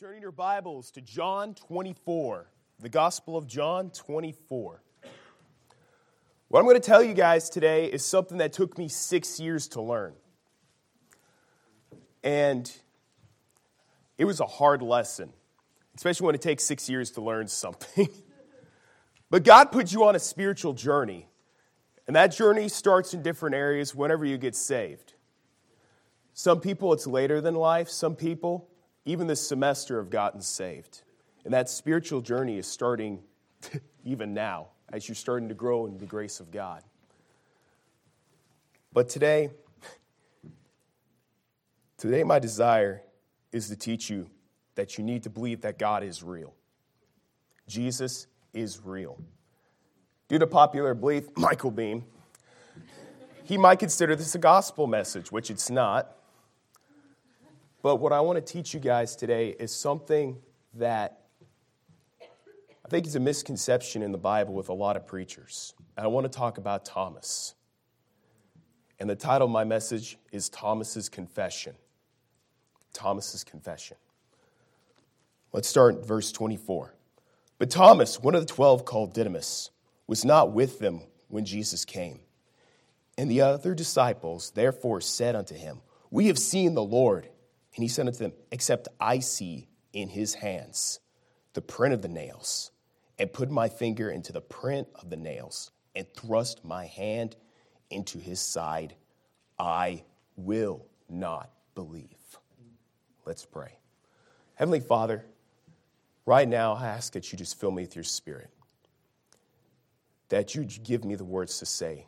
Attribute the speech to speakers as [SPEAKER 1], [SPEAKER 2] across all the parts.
[SPEAKER 1] turning your Bibles to John 24, the Gospel of John 24. What I'm going to tell you guys today is something that took me six years to learn. And it was a hard lesson, especially when it takes six years to learn something. but God put you on a spiritual journey, and that journey starts in different areas whenever you get saved. Some people, it's later than life. Some people, even this semester, have gotten saved. And that spiritual journey is starting even now as you're starting to grow in the grace of God. But today, today my desire is to teach you that you need to believe that God is real. Jesus is real. Due to popular belief, Michael Beam, he might consider this a gospel message, which it's not. But what I want to teach you guys today is something that I think is a misconception in the Bible with a lot of preachers. And I want to talk about Thomas. And the title of my message is Thomas's Confession. Thomas's Confession. Let's start in verse 24. But Thomas, one of the twelve called Didymus, was not with them when Jesus came. And the other disciples therefore said unto him, We have seen the Lord. And he said unto them, Except I see in his hands the print of the nails, and put my finger into the print of the nails, and thrust my hand into his side, I will not believe. Let's pray. Heavenly Father, right now I ask that you just fill me with your spirit, that you give me the words to say.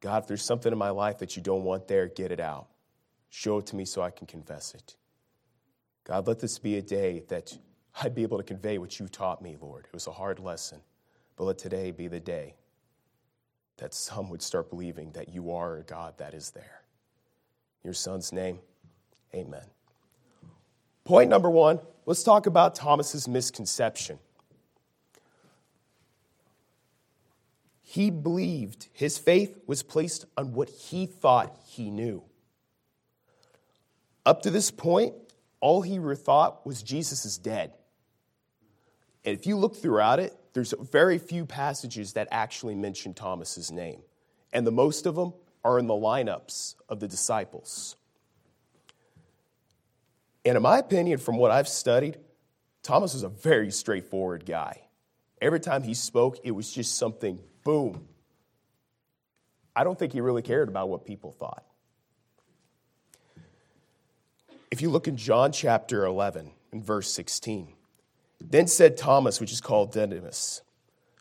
[SPEAKER 1] God, if there's something in my life that you don't want there, get it out. Show it to me so I can confess it. God, let this be a day that I'd be able to convey what you taught me, Lord. It was a hard lesson, but let today be the day that some would start believing that you are a God that is there. In your son's name, amen. Point number one let's talk about Thomas's misconception. He believed his faith was placed on what he thought he knew. Up to this point, all he thought was Jesus is dead. And if you look throughout it, there's very few passages that actually mention Thomas's name. And the most of them are in the lineups of the disciples. And in my opinion, from what I've studied, Thomas was a very straightforward guy. Every time he spoke, it was just something boom. I don't think he really cared about what people thought. If you look in John chapter 11, and verse 16, then said Thomas, which is called Didymus,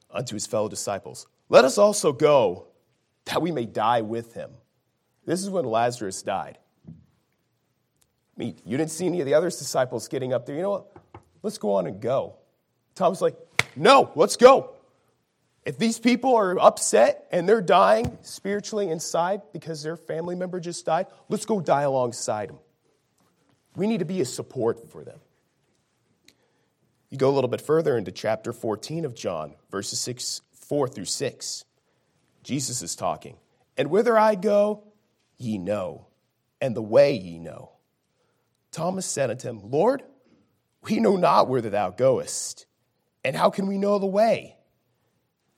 [SPEAKER 1] unto his fellow disciples, Let us also go, that we may die with him. This is when Lazarus died. I mean, you didn't see any of the other disciples getting up there. You know what? Let's go on and go. Thomas like, no, let's go. If these people are upset and they're dying spiritually inside because their family member just died, let's go die alongside them. We need to be a support for them. You go a little bit further into chapter 14 of John, verses 6, 4 through 6. Jesus is talking. And whither I go, ye know, and the way ye know. Thomas said unto him, Lord, we know not whither thou goest, and how can we know the way?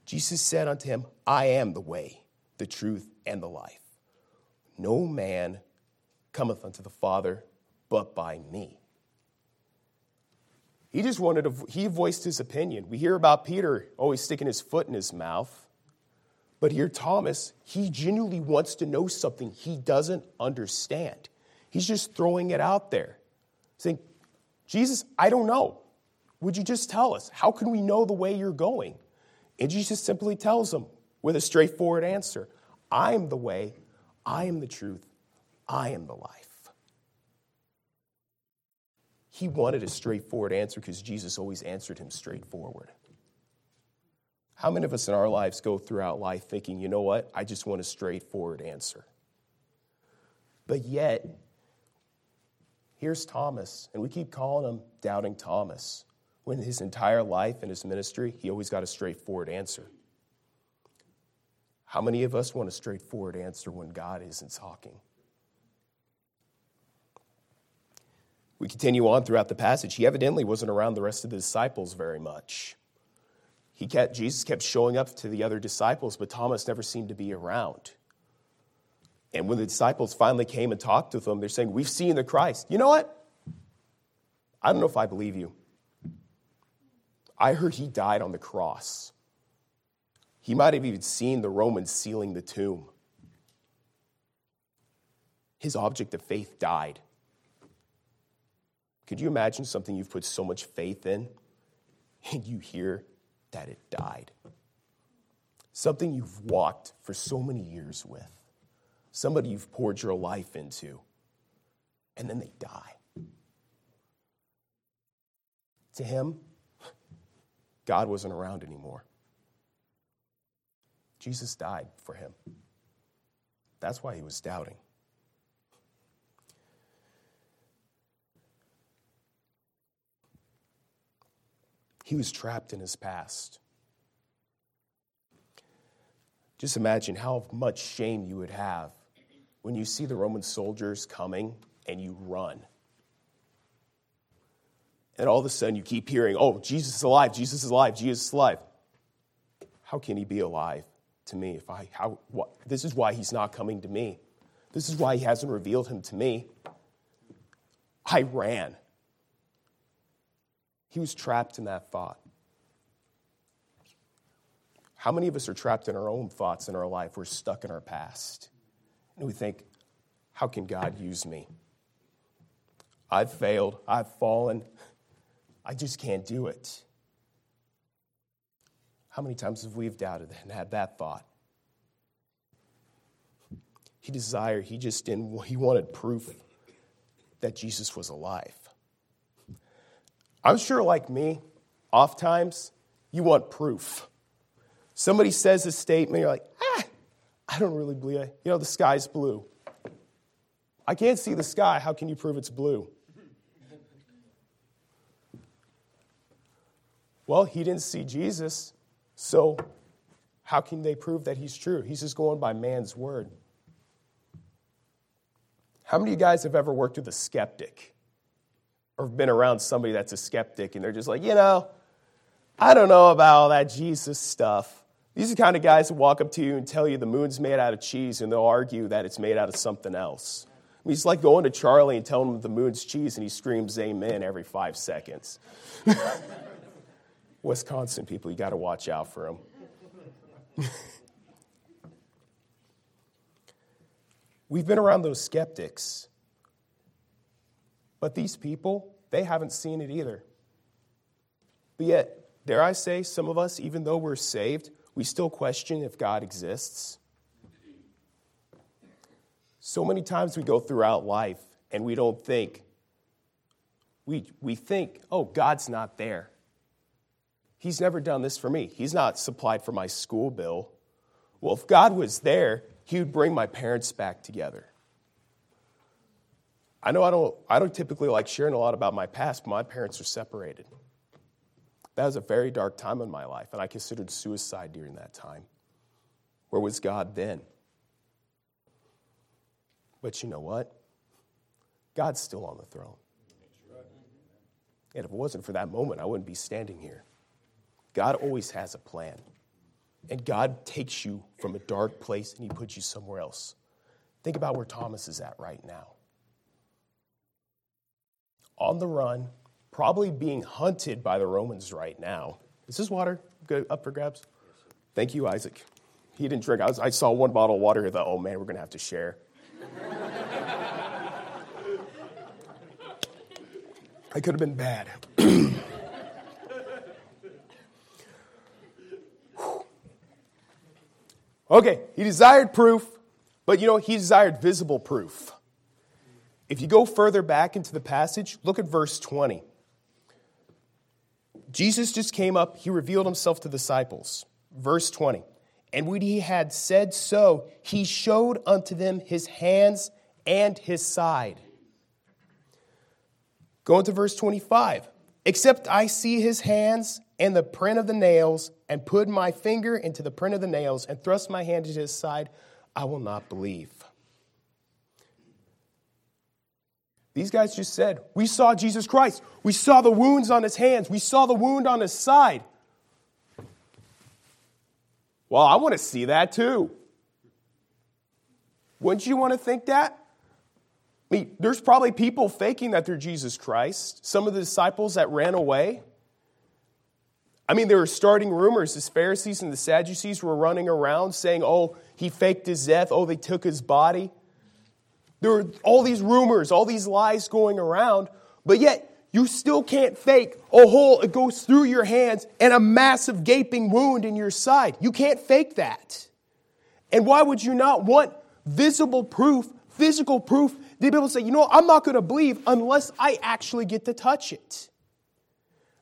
[SPEAKER 1] Jesus said unto him, I am the way, the truth, and the life. No man cometh unto the Father but by me. He just wanted to, he voiced his opinion. We hear about Peter always sticking his foot in his mouth. But here, Thomas, he genuinely wants to know something he doesn't understand. He's just throwing it out there, saying, Jesus, I don't know. Would you just tell us? How can we know the way you're going? And Jesus simply tells him with a straightforward answer I am the way, I am the truth, I am the life. He wanted a straightforward answer because Jesus always answered him straightforward. How many of us in our lives go throughout life thinking, you know what, I just want a straightforward answer? But yet, here's Thomas, and we keep calling him Doubting Thomas, when his entire life and his ministry, he always got a straightforward answer. How many of us want a straightforward answer when God isn't talking? We continue on throughout the passage. He evidently wasn't around the rest of the disciples very much. He kept, Jesus kept showing up to the other disciples, but Thomas never seemed to be around. And when the disciples finally came and talked with him, they're saying, We've seen the Christ. You know what? I don't know if I believe you. I heard he died on the cross. He might have even seen the Romans sealing the tomb. His object of faith died. Could you imagine something you've put so much faith in and you hear that it died? Something you've walked for so many years with, somebody you've poured your life into, and then they die. To him, God wasn't around anymore. Jesus died for him. That's why he was doubting. He was trapped in his past. Just imagine how much shame you would have when you see the Roman soldiers coming and you run. And all of a sudden you keep hearing, oh, Jesus is alive, Jesus is alive, Jesus is alive. How can he be alive to me if I, how, what? This is why he's not coming to me. This is why he hasn't revealed him to me. I ran. He was trapped in that thought. How many of us are trapped in our own thoughts in our life? We're stuck in our past. And we think, how can God use me? I've failed. I've fallen. I just can't do it. How many times have we doubted and had that thought? He desired, he just didn't, he wanted proof that Jesus was alive. I'm sure, like me, oftentimes you want proof. Somebody says a statement, you're like, ah, I don't really believe it. You know, the sky's blue. I can't see the sky. How can you prove it's blue? Well, he didn't see Jesus, so how can they prove that he's true? He's just going by man's word. How many of you guys have ever worked with a skeptic or been around somebody that's a skeptic and they're just like, you know, I don't know about all that Jesus stuff. These are the kind of guys that walk up to you and tell you the moon's made out of cheese and they'll argue that it's made out of something else. I mean, it's like going to Charlie and telling him the moon's cheese and he screams amen every five seconds. Wisconsin people, you got to watch out for them. We've been around those skeptics, but these people, they haven't seen it either. But yet, dare I say, some of us, even though we're saved, we still question if God exists. So many times we go throughout life and we don't think, we, we think, oh, God's not there. He's never done this for me. He's not supplied for my school bill. Well, if God was there, He would bring my parents back together. I know I don't, I don't typically like sharing a lot about my past, but my parents are separated. That was a very dark time in my life, and I considered suicide during that time. Where was God then? But you know what? God's still on the throne. And if it wasn't for that moment, I wouldn't be standing here. God always has a plan. And God takes you from a dark place and He puts you somewhere else. Think about where Thomas is at right now. On the run, probably being hunted by the Romans right now. Is this water good up for grabs? Thank you, Isaac. He didn't drink. I, was, I saw one bottle of water. I thought, oh man, we're going to have to share. I could have been bad. Okay, he desired proof, but you know, he desired visible proof. If you go further back into the passage, look at verse 20. Jesus just came up, he revealed himself to the disciples. Verse 20. And when he had said so, he showed unto them his hands and his side. Go into verse 25. Except I see his hands and the print of the nails, and put my finger into the print of the nails, and thrust my hand into his side, I will not believe. These guys just said, We saw Jesus Christ. We saw the wounds on his hands. We saw the wound on his side. Well, I want to see that too. Wouldn't you want to think that? I mean, there's probably people faking that they're Jesus Christ. Some of the disciples that ran away. I mean, there were starting rumors. The Pharisees and the Sadducees were running around saying, oh, he faked his death. Oh, they took his body. There are all these rumors, all these lies going around, but yet you still can't fake a hole that goes through your hands and a massive gaping wound in your side. You can't fake that. And why would you not want visible proof, physical proof, to be able to say, you know, I'm not going to believe unless I actually get to touch it?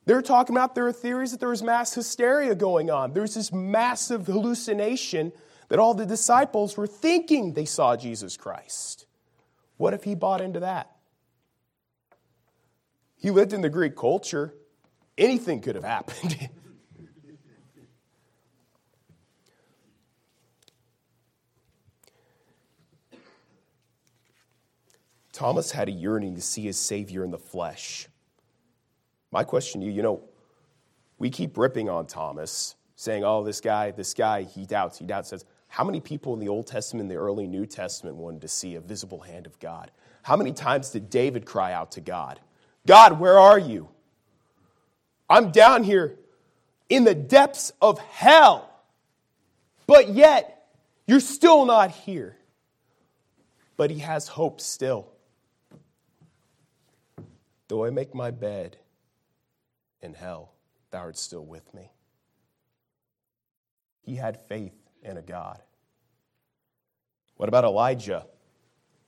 [SPEAKER 1] They're talking about there are theories that there was mass hysteria going on. There's this massive hallucination that all the disciples were thinking they saw Jesus Christ. What if he bought into that? He lived in the Greek culture. Anything could have happened. Thomas had a yearning to see his Savior in the flesh. My question to you, you know, we keep ripping on Thomas, saying, oh, this guy, this guy, he doubts, he doubts. Says, how many people in the Old Testament, and the early New Testament, wanted to see a visible hand of God? How many times did David cry out to God, God, where are you? I'm down here in the depths of hell, but yet you're still not here. But he has hope still. Though I make my bed in hell, thou art still with me. He had faith in a God. What about Elijah?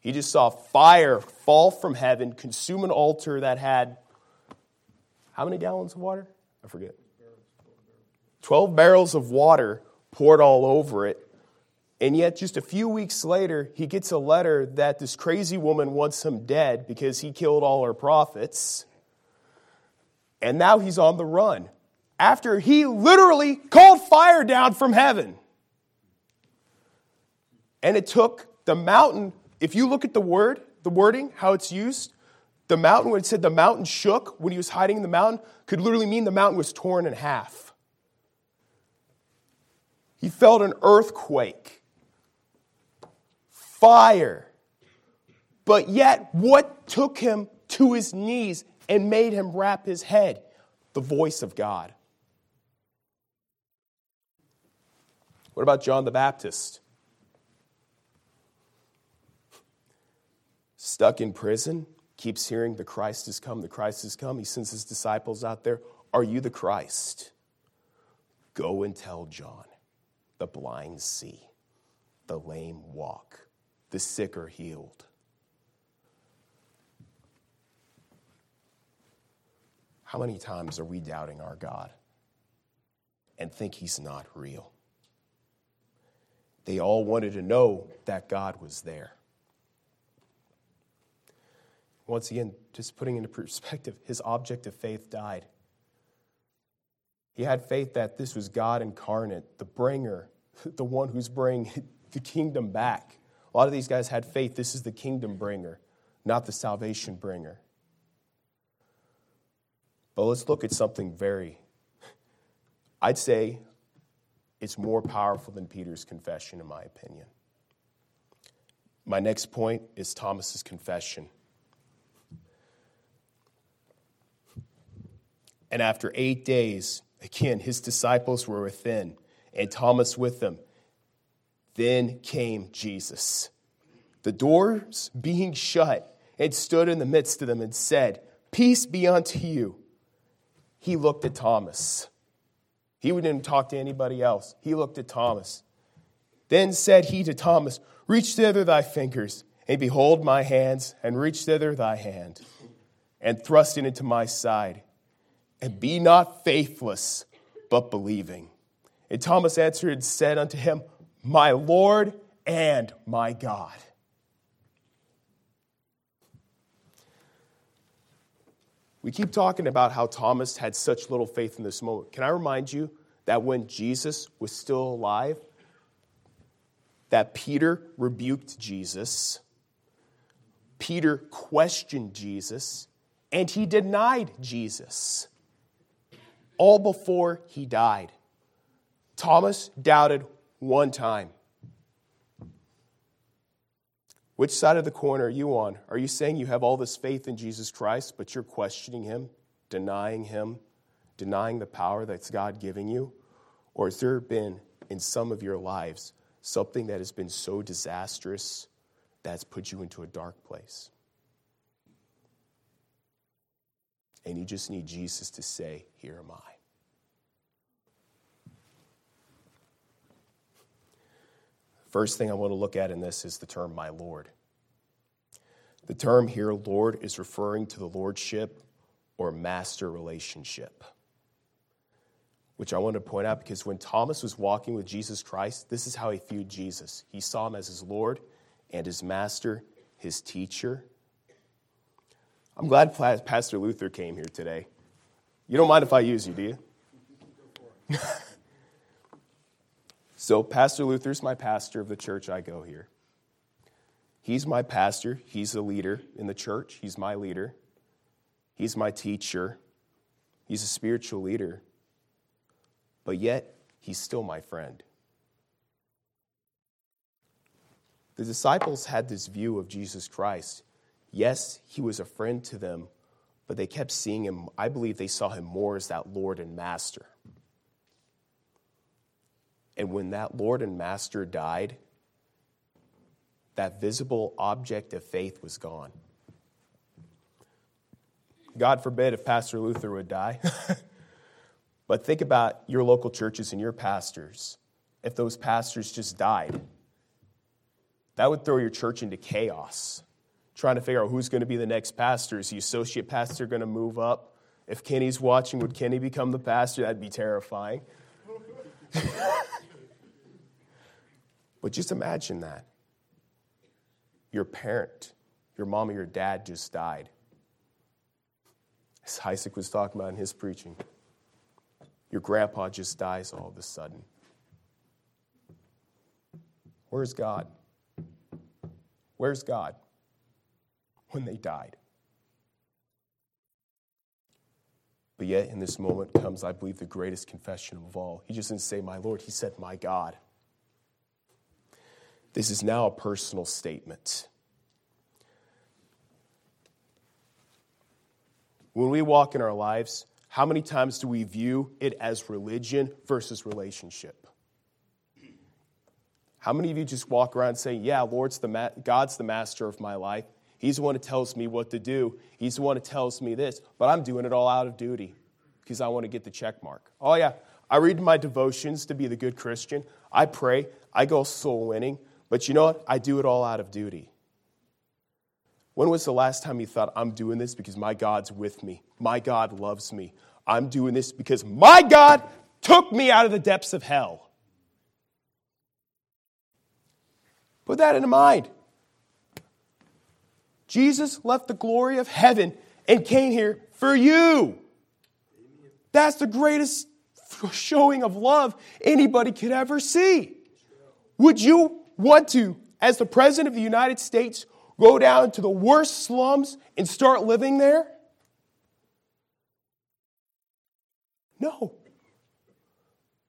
[SPEAKER 1] He just saw fire fall from heaven, consume an altar that had how many gallons of water? I forget. 12 barrels of water poured all over it. And yet, just a few weeks later, he gets a letter that this crazy woman wants him dead because he killed all her prophets. And now he's on the run after he literally called fire down from heaven. And it took the mountain, if you look at the word, the wording, how it's used, the mountain, when it said the mountain shook when he was hiding in the mountain, could literally mean the mountain was torn in half. He felt an earthquake, fire. But yet, what took him to his knees and made him wrap his head? The voice of God. What about John the Baptist? Stuck in prison, keeps hearing the Christ has come, the Christ has come. He sends his disciples out there. Are you the Christ? Go and tell John the blind see, the lame walk, the sick are healed. How many times are we doubting our God and think he's not real? They all wanted to know that God was there. Once again, just putting into perspective, his object of faith died. He had faith that this was God incarnate, the bringer, the one who's bringing the kingdom back. A lot of these guys had faith this is the kingdom bringer, not the salvation bringer. But let's look at something very, I'd say it's more powerful than Peter's confession, in my opinion. My next point is Thomas's confession. And after eight days, again, his disciples were within, and Thomas with them. Then came Jesus. The doors being shut, and stood in the midst of them and said, Peace be unto you. He looked at Thomas. He didn't talk to anybody else. He looked at Thomas. Then said he to Thomas, Reach thither thy fingers, and behold my hands, and reach thither thy hand, and thrust it into my side and be not faithless, but believing. And Thomas answered and said unto him, My Lord and my God. We keep talking about how Thomas had such little faith in this moment. Can I remind you that when Jesus was still alive, that Peter rebuked Jesus Peter questioned Jesus and he denied Jesus all before he died. Thomas doubted one time. Which side of the coin are you on? Are you saying you have all this faith in Jesus Christ, but you're questioning him, denying him, denying the power that's God giving you? Or has there been in some of your lives something that has been so disastrous that's put you into a dark place? And you just need Jesus to say, Here am I. First thing I want to look at in this is the term my Lord. The term here, Lord, is referring to the lordship or master relationship, which I want to point out because when Thomas was walking with Jesus Christ, this is how he viewed Jesus. He saw him as his Lord and his master, his teacher. I'm glad Pastor Luther came here today. You don't mind if I use you, do you? So, Pastor Luther's my pastor of the church I go here. He's my pastor. He's a leader in the church. He's my leader. He's my teacher. He's a spiritual leader. But yet, he's still my friend. The disciples had this view of Jesus Christ. Yes, he was a friend to them, but they kept seeing him. I believe they saw him more as that Lord and Master. And when that Lord and Master died, that visible object of faith was gone. God forbid if Pastor Luther would die. but think about your local churches and your pastors. If those pastors just died, that would throw your church into chaos. Trying to figure out who's going to be the next pastor. Is the associate pastor going to move up? If Kenny's watching, would Kenny become the pastor? That'd be terrifying. But just imagine that. Your parent, your mom or your dad just died. As Isaac was talking about in his preaching, your grandpa just dies all of a sudden. Where's God? Where's God when they died? But yet, in this moment comes, I believe, the greatest confession of all. He just didn't say, My Lord, he said, My God. This is now a personal statement. When we walk in our lives, how many times do we view it as religion versus relationship? How many of you just walk around saying, Yeah, Lord's the ma- God's the master of my life. He's the one who tells me what to do. He's the one who tells me this, but I'm doing it all out of duty because I want to get the check mark. Oh, yeah, I read my devotions to be the good Christian. I pray. I go soul winning. But you know what? I do it all out of duty. When was the last time you thought, I'm doing this because my God's with me? My God loves me. I'm doing this because my God took me out of the depths of hell. Put that in mind. Jesus left the glory of heaven and came here for you. That's the greatest showing of love anybody could ever see. Would you want to, as the President of the United States, go down to the worst slums and start living there? No.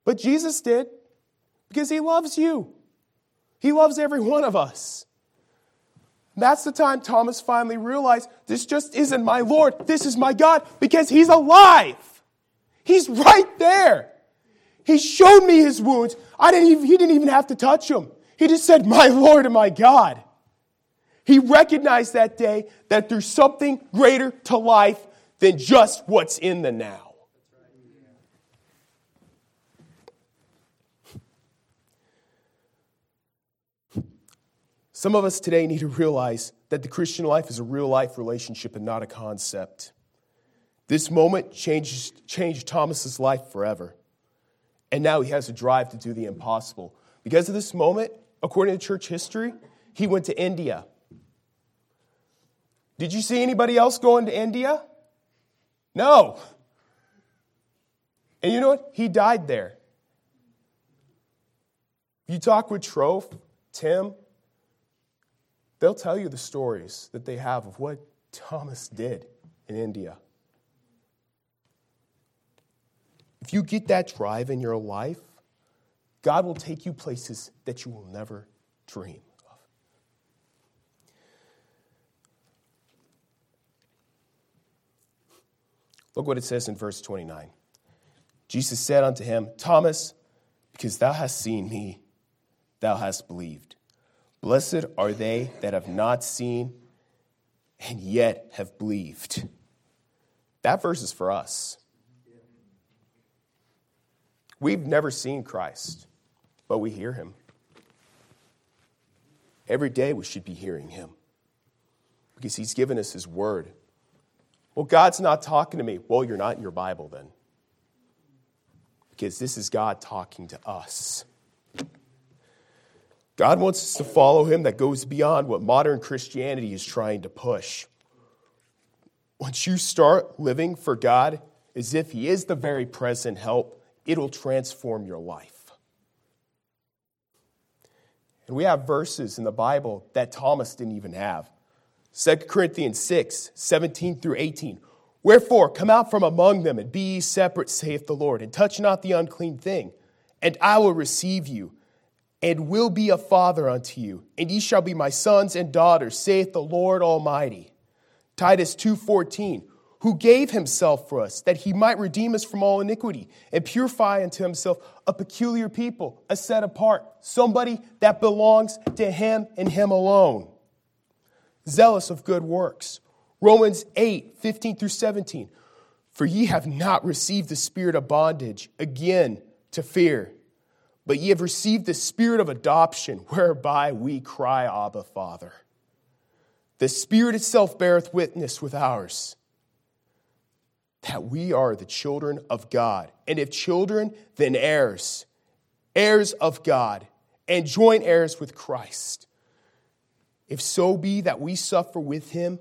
[SPEAKER 1] But Jesus did because he loves you. He loves every one of us. That's the time Thomas finally realized this just isn't my Lord. This is my God because he's alive. He's right there. He showed me his wounds. I didn't even, he didn't even have to touch Him. He just said, My Lord and my God. He recognized that day that there's something greater to life than just what's in the now. Some of us today need to realize that the Christian life is a real life relationship and not a concept. This moment changed, changed Thomas's life forever. And now he has a drive to do the impossible. Because of this moment, according to church history, he went to India. Did you see anybody else going to India? No. And you know what? He died there. You talk with Troth, Tim, they'll tell you the stories that they have of what Thomas did in India. If you get that drive in your life, God will take you places that you will never dream of. Look what it says in verse 29. Jesus said unto him, Thomas, because thou hast seen me, thou hast believed. Blessed are they that have not seen and yet have believed. That verse is for us. We've never seen Christ, but we hear him. Every day we should be hearing him because he's given us his word. Well, God's not talking to me. Well, you're not in your Bible then. Because this is God talking to us. God wants us to follow him that goes beyond what modern Christianity is trying to push. Once you start living for God as if he is the very present help, it'll transform your life. And we have verses in the Bible that Thomas didn't even have. 2 Corinthians 6, 17 through 18. Wherefore, come out from among them and be ye separate, saith the Lord, and touch not the unclean thing, and I will receive you and will be a father unto you, and ye shall be my sons and daughters, saith the Lord Almighty. Titus 2:14, who gave himself for us that he might redeem us from all iniquity and purify unto himself a peculiar people, a set apart, somebody that belongs to him and him alone. Zealous of good works. Romans 8, 15 through 17. For ye have not received the spirit of bondage again to fear but ye have received the spirit of adoption, whereby we cry, Abba, Father. The Spirit itself beareth witness with ours that we are the children of God. And if children, then heirs, heirs of God, and joint heirs with Christ. If so be that we suffer with him,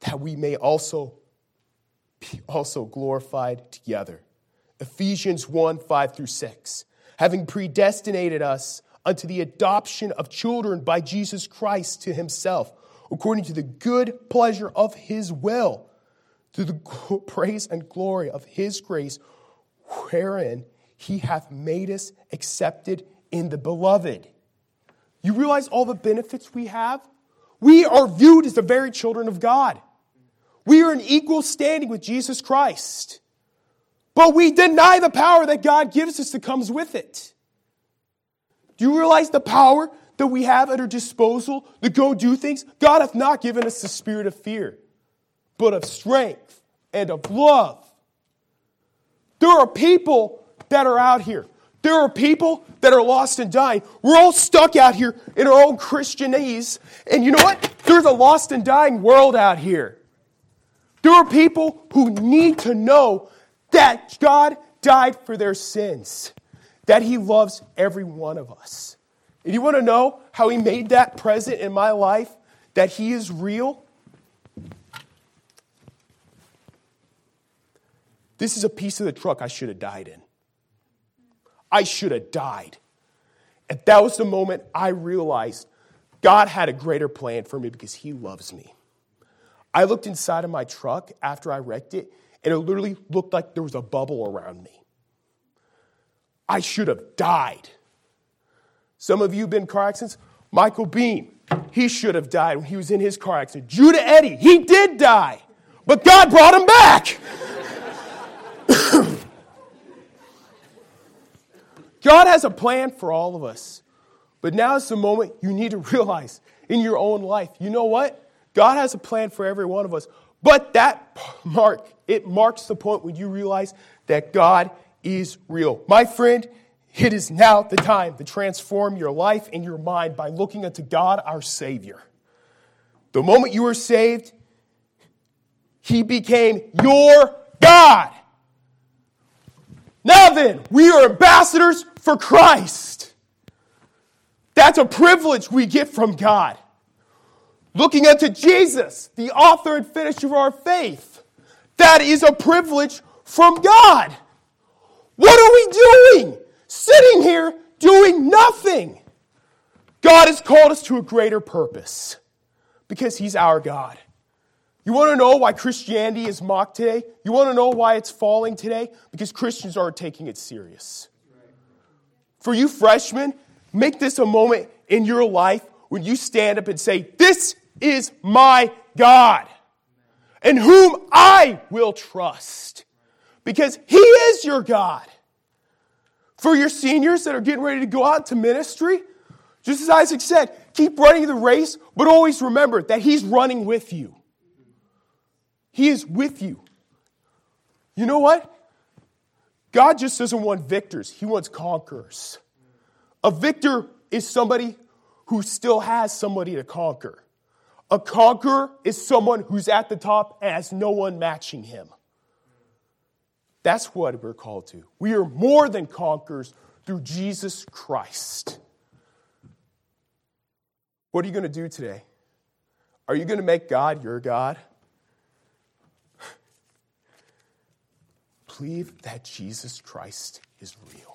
[SPEAKER 1] that we may also be also glorified together. Ephesians 1 5 through 6 having predestinated us unto the adoption of children by Jesus Christ to himself, according to the good pleasure of his will, to the praise and glory of his grace, wherein he hath made us accepted in the beloved. You realize all the benefits we have? We are viewed as the very children of God. We are in equal standing with Jesus Christ. But we deny the power that God gives us that comes with it. Do you realize the power that we have at our disposal to go do things? God hath not given us the spirit of fear, but of strength and of love. There are people that are out here. There are people that are lost and dying. We're all stuck out here in our own Christianese. And you know what? There's a lost and dying world out here. There are people who need to know that God died for their sins, that He loves every one of us. And you want to know how He made that present in my life, that He is real? This is a piece of the truck I should have died in. I should have died. And that was the moment I realized God had a greater plan for me because He loves me. I looked inside of my truck after I wrecked it, and it literally looked like there was a bubble around me. I should have died. Some of you have been car accidents. Michael Beam, he should have died when he was in his car accident. Judah Eddy, he did die, but God brought him back. God has a plan for all of us. But now is the moment you need to realize in your own life you know what? God has a plan for every one of us. But that mark, it marks the point when you realize that God is real. My friend, it is now the time to transform your life and your mind by looking unto God, our Savior. The moment you were saved, He became your God. Now then, we are ambassadors for Christ. That's a privilege we get from God looking unto Jesus, the author and finisher of our faith. That is a privilege from God. What are we doing? Sitting here doing nothing. God has called us to a greater purpose. Because he's our God. You want to know why Christianity is mocked today? You want to know why it's falling today? Because Christians aren't taking it serious. For you freshmen, make this a moment in your life when you stand up and say, This is my God, and whom I will trust, because He is your God. For your seniors that are getting ready to go out to ministry, just as Isaac said, keep running the race, but always remember that He's running with you. He is with you. You know what? God just doesn't want victors, He wants conquerors. A victor is somebody who still has somebody to conquer. A conqueror is someone who's at the top and has no one matching him. That's what we're called to. We are more than conquerors through Jesus Christ. What are you going to do today? Are you going to make God your God? Believe that Jesus Christ is real.